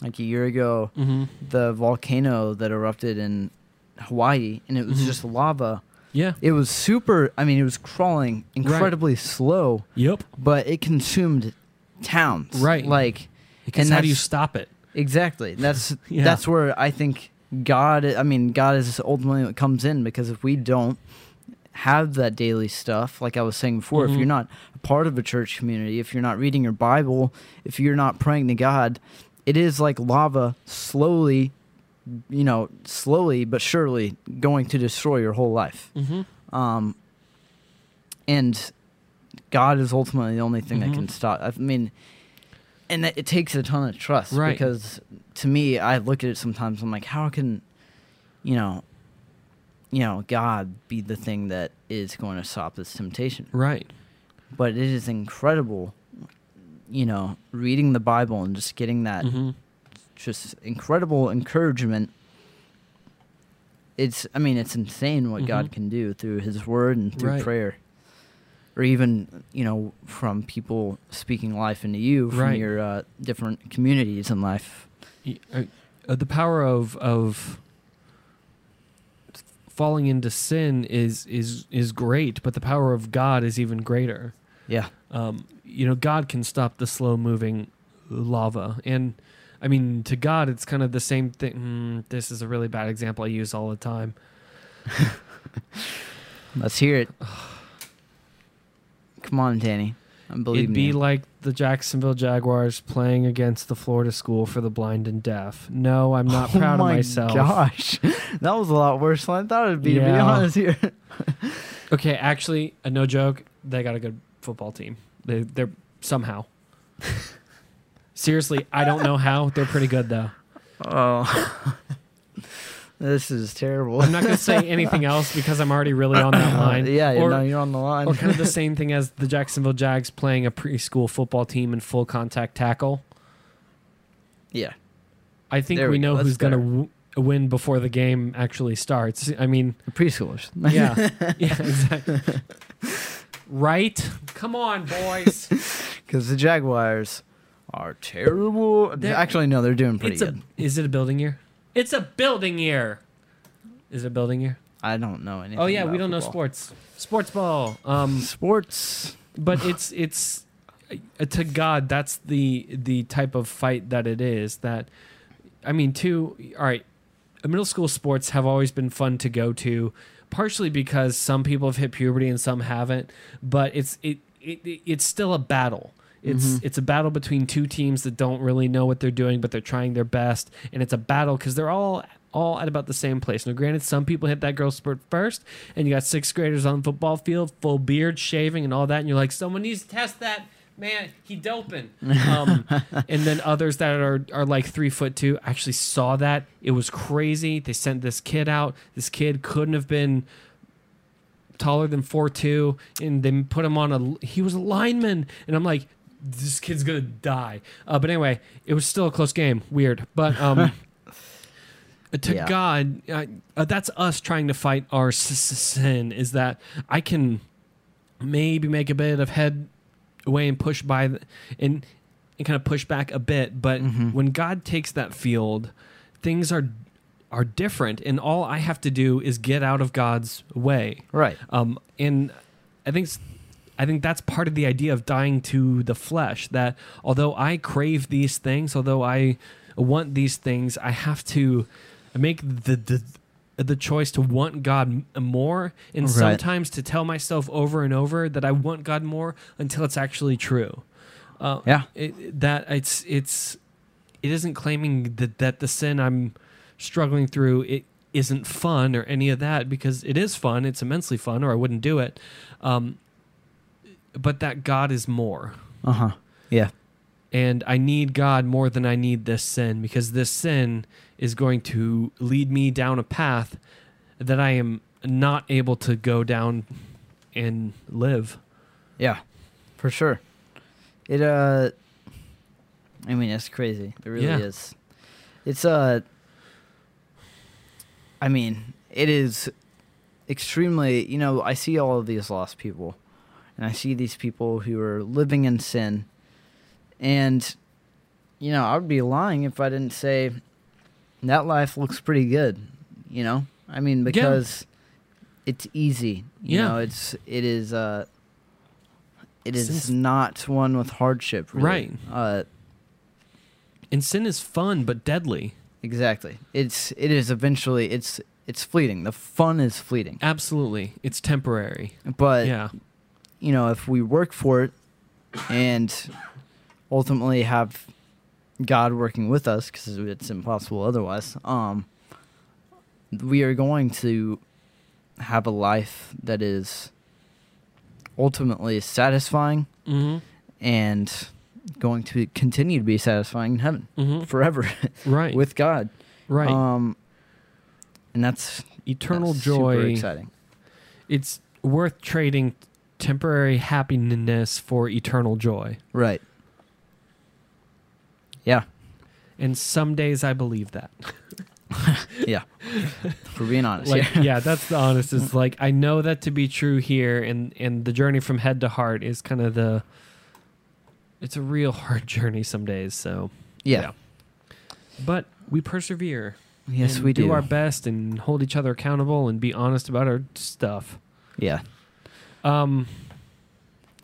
like a year ago, Mm-hmm. the volcano that erupted in Hawaii, and it was Mhm. just lava. Yeah. It was super, I mean, it was crawling incredibly slow, Yep. but it consumed towns. Right. Like, Because And how do you stop it? Exactly. That's <laughs> Yeah. that's where I think God. I mean, God is ultimately what comes in because if we don't have that daily stuff, like I was saying before, Mhm. if you're not a part of a church community, if you're not reading your Bible, if you're not praying to God, it is like lava slowly you know, slowly but surely going to destroy your whole life. Mm-hmm. Um, and God is ultimately the only thing that can Mhm. stop. I mean, and it it takes a ton of trust Right. because to me, I look at it sometimes. I'm like, how can, you know, you know, God be the thing that is going to stop this temptation? Right. But it is incredible, you know, reading the Bible and just getting that Mm-hmm. Just incredible encouragement. It's, I mean, it's insane what God Mhm. can do through His Word and through Right. prayer, or even you know from people speaking life into you from Right. your uh, different communities in life. Uh, uh, the power of of falling into sin is is is great, but the power of God is even greater. Yeah, Um, you know, God can stop the slow moving lava, and I mean, to God, it's kind of the same thing. Mm, this is a really bad example I use all the time. <laughs> let's hear it. <sighs> Come on, Danny. I believe It'd be you. like the Jacksonville Jaguars playing against the Florida School for the Blind and Deaf. No, I'm not <laughs> oh proud my of myself. Gosh, <laughs> that was a lot worse than I thought it'd be. To be honest here. Okay, actually, uh, no joke. They got a good football team. They, they're somehow. Seriously, I don't know how. They're pretty good though. Oh, <laughs> this is terrible. I'm not going to say <laughs> anything else because I'm already really on that line. yeah, or, know, you're on the line. or kind of the <laughs> same thing as the Jacksonville Jags playing a preschool football team in full contact tackle. yeah. I think we, we go. know That's who's going to w- win before the game actually starts. I mean, preschoolers. yeah, yeah, exactly. Right? Come on, boys. Because the Jaguars are terrible. They're- Actually, no, they're doing pretty it's good. a. Is it a building year? It's a building year. Is it a building year? I don't know anything. Oh yeah, we don't know sports. Sports ball. Um, Sports. but it's it's uh, to God that's the the type of fight that it is. That I mean, too. All right, middle school sports have always been fun to go to, partially because some people have hit puberty and some haven't. But it's it, it, it it's still a battle. It's Mhm. it's a battle between two teams that don't really know what they're doing, but they're trying their best, and it's a battle because they're all all at about the same place. Now, granted, some people hit that growth spurt first, and you got sixth graders on the football field, full beard, shaving, and all that, and you're like, someone needs to test that. Man, he doping. <laughs> Um, and then others that are are like three foot two actually saw that. It was crazy. They sent this kid out. This kid couldn't have been taller than four two, and they put him on a. He was a lineman, and I'm like, this kid's gonna die. Uh, but anyway, it was still a close game. Weird, but um, <laughs> to Yeah. God, uh, uh, that's us trying to fight our sin. Is that I can maybe make a bit of head away and push by the, and and kind of push back a bit, but Mhm. when God takes that field, things are are different, and all I have to do is get out of God's way. Right. Um, and I think I think that's part of the idea of dying to the flesh. That although I crave these things, although I want these things, I have to make the the the choice to want God more, and Right. sometimes to tell myself over and over that I want God more until it's actually true. Uh, Yeah. it, that it's it's it isn't claiming that that the sin I'm struggling through it isn't fun or any of that because it is fun. It's immensely fun, or I wouldn't do it. Um, but that God is more, Uh huh. Yeah. and I need God more than I need this sin because this sin is going to lead me down a path that I am not able to go down and live. Yeah. For sure. It uh. I mean, it's crazy. It really Yeah. is. It's uh. I mean, it is extremely. You know, I see all of these lost people, and I see these people who are living in sin, and you know, I would be lying if I didn't say that life looks pretty good. You know, I mean, because it's easy. You Yeah. know, it's it is uh. It is Since- not one with hardship, really. Right. Uh, And sin is fun but deadly. exactly. It's it is eventually it's it's fleeting. The fun is fleeting. Absolutely, it's temporary. But yeah, you know, if we work for it and ultimately have God working with us, because it's impossible otherwise, um, we are going to have a life that is ultimately satisfying Mm-hmm. and going to continue to be satisfying in heaven Mm-hmm. forever <laughs> Right. with God. right. Um, and that's Eternal that's super joy. exciting. It's worth trading temporary happiness for eternal joy. Right. Yeah. And some days I believe that. <laughs> Yeah. For being honest. Like, yeah. yeah, that's the honest. It's <laughs> like I know that to be true here, and and the journey from head to heart is kind of the. It's a real hard <laughs> journey some days. So Yeah. but we persevere. Yes, we do. our best and hold each other accountable and be honest about our stuff. yeah. Um,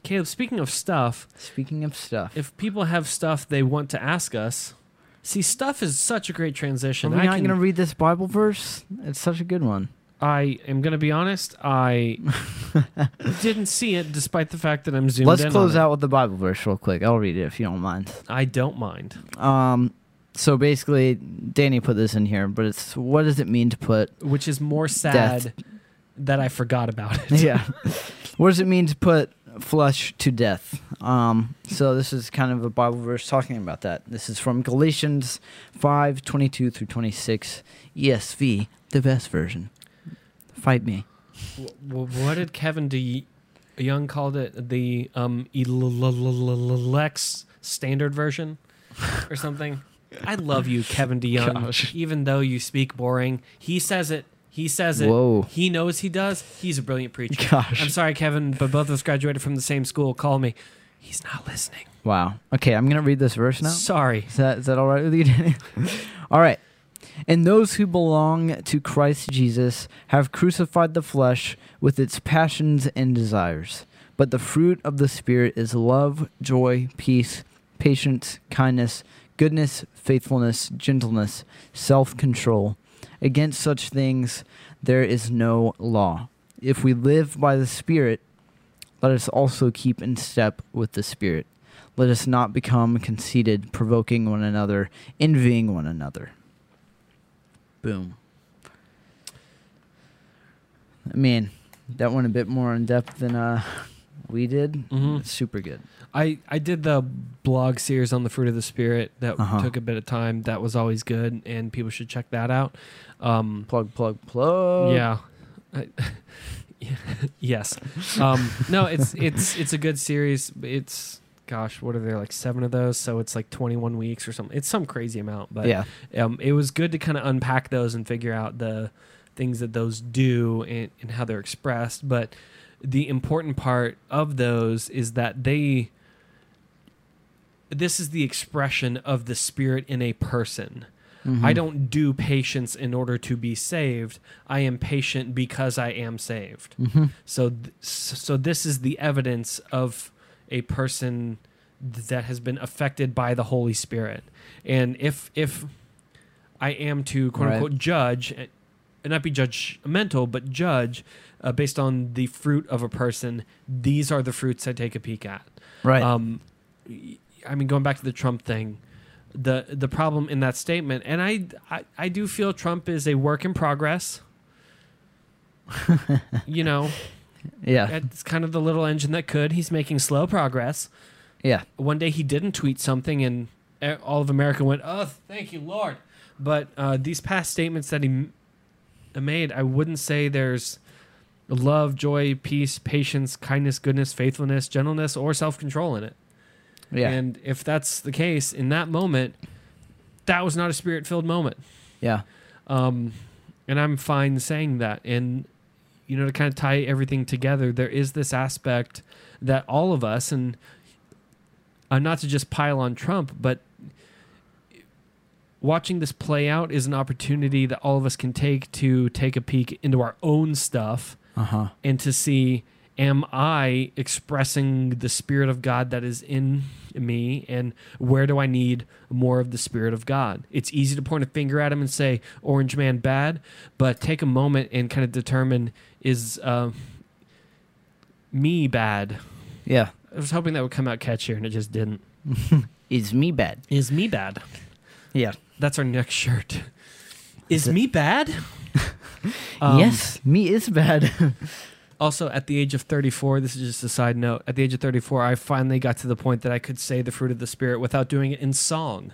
Caleb, speaking of stuff, Speaking of stuff, if people have stuff they want to ask us, see, stuff is such a great are transition. we I not can, going to read this Bible verse? It's such a good one. I am going to be honest. I <laughs> didn't see it, despite the fact that I'm zoomed in. Let's in. close on out with the Bible verse real quick. I'll read it if you don't mind. I don't mind. Um, so basically, Danny put this in here, but it's what does it mean to put? Which is more sad that I forgot about it. yeah. <laughs> what does it mean to put flesh to death? Um, so this is kind of a Bible verse talking about that. This is from Galatians five twenty two through twenty six, ESV, the best version. Fight me. W- what did Kevin D. Young called it? The um, Lex standard version or something? I love you, Kevin DeYoung. Gosh. Even though you speak boring, he says it. He says it. Whoa. He knows he does. He's a brilliant preacher. Gosh. I'm sorry, Kevin, but both of us graduated from the same school. Call me. He's not listening. Wow. Okay, I'm gonna read this verse now. Sorry. Is that is that all right with you, Danny? <laughs> all right. And those who belong to Christ Jesus have crucified the flesh with its passions and desires. But the fruit of the Spirit is love, joy, peace, patience, kindness, goodness, faithfulness, gentleness, self control. Against such things there is no law. If we live by the Spirit, let us also keep in step with the Spirit. Let us not become conceited, provoking one another, envying one another. Boom. I mean, that went a bit more in depth than uh, we did. Mhm. It's super good. I, I did the blog series on the fruit of the spirit that Uh-huh. took a bit of time. That was always good, and people should check that out. Um, Plug, plug, plug. yeah. I- <laughs> yes. Um, no, it's it's it's a good series. It's gosh, what are there like seven of those? So it's like twenty one weeks or something. It's some crazy amount, but yeah. um, it was good to kind of unpack those and figure out the things that those do and, and how they're expressed. But the important part of those is that they this is the expression of the spirit in a person. Mhm. I don't do patience in order to be saved. I am patient because I am saved. Mhm. So, th- so this is the evidence of a person that has been affected by the Holy Spirit. And if if I am to quote Right. unquote judge, and not be judgmental, but judge uh, based on the fruit of a person, these are the fruits I take a peek at. Right. Um, I mean, going back to the Trump thing, the the problem in that statement, and I I, I do feel Trump is a work in progress. <laughs> you know, yeah. it's kind of the little engine that could. He's making slow progress. Yeah. One day he didn't tweet something, and all of America went, "Oh, thank you, Lord." But uh, these past statements that he m- made, I wouldn't say there's love, joy, peace, patience, kindness, goodness, faithfulness, gentleness, or self control in it. Yeah. And if that's the case, in that moment, that was not a spirit filled moment. yeah. Um, and I'm fine saying that. And, you know, to kind of tie everything together, there is this aspect that all of us, and uh, not to just pile on Trump, but watching this play out is an opportunity that all of us can take to take a peek into our own stuff Uh huh. and to see am I expressing the spirit of God that is in me and where do I need more of the spirit of God? It's easy to point a finger at him and say orange man bad, but take a moment and kind of determine is uh, me bad? Yeah. I was hoping that would come out catchier and it just didn't. <laughs> Is me bad? Is me bad? Yeah. That's our next shirt. Is it- me bad? <laughs> Um, yes, me is bad. <laughs> Also, at the age of 34, this is just a side note. At the age of 34, I finally got to the point that I could say the fruit of the spirit without doing it in song.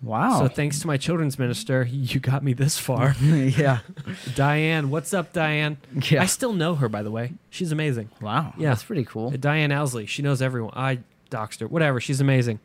wow. So, thanks to my children's minister, you got me this far. <laughs> yeah. Diane, what's up, Diane? Yeah. I still know her, by the way. She's amazing. wow. Yeah. That's pretty cool. Diane Owsley. She knows everyone. I doxed her. Whatever. She's amazing.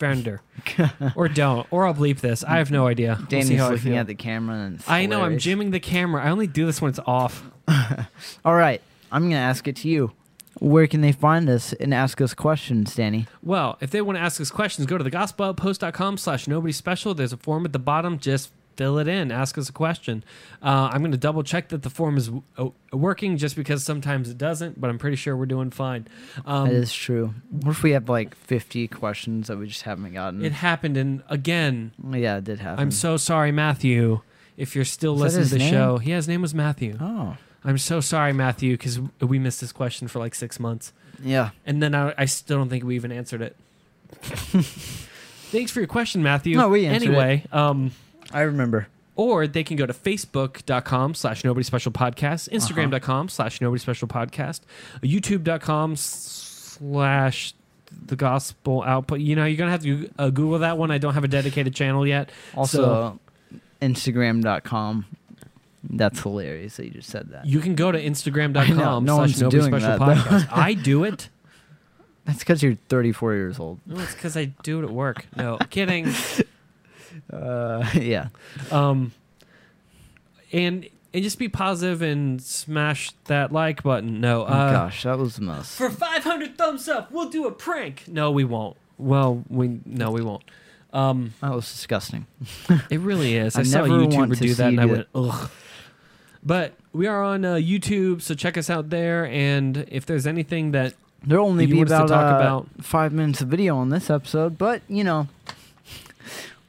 Friend <laughs> or don't. Or I'll bleep this. I have no idea. We'll see Danny's looking at the camera and I know. I'm jimming the camera. I only do this when it's off. <laughs> All right. I'm going to ask it to you. Where can they find us and ask us questions, Danny? Well, if they want to ask us questions, go to the gospeloutpost.com slash nobody special. There's a form at the bottom. Just fill it in. Ask us a question. Uh, I'm going to double check that the form is w- uh, working just because sometimes it doesn't, but I'm pretty sure we're doing fine. Um, that is true. What if we have like 50 questions that we just haven't gotten? it happened. And again, yeah, it did happen. I'm so sorry, Matthew. If you're still Is listening to the his show, yeah, his name was Matthew. Oh. I'm so sorry, Matthew, because we missed this question for like six months. Yeah. And then I, I still don't think we even answered it. <laughs> Thanks for your question, Matthew. No, we answered anyway, um, I remember. or they can go to facebook.com slash nobody special podcast, instagram.com slash nobody special podcast, youtube.com slash the gospel outpost. You know, you're going to have to uh, Google that one. I don't have a dedicated channel yet. Also, Instagram.com. That's hilarious that you just said that. You can go to I know, instagram.com no slash one's nobody doing special that, though. podcast. <laughs> I do it. That's because you're 34 years old. No, it's because I do it at work. No, kidding. <laughs> Uh, <laughs> yeah. Um, and and just be positive and smash that like button. No, Oh, uh, gosh, that was the most. for 500 thumbs up, we'll do a prank. No, we won't. Well, we no, we won't. Um, That was disgusting. <laughs> it really is. <laughs> I, I saw a YouTuber to do that, and I went ugh. But we are on uh, YouTube, so check us out there. And if there's anything that There'll only be want us to about, uh, about- five minutes of video on this episode, but you know,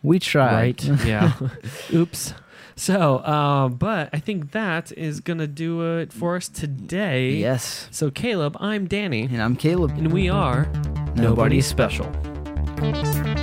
we tried. Right. Yeah. <laughs> Oops. So, uh, but I think that is going to do it for us today. yes. So, Caleb, I'm Danny, And I'm Caleb. and we are Nobody's special. special.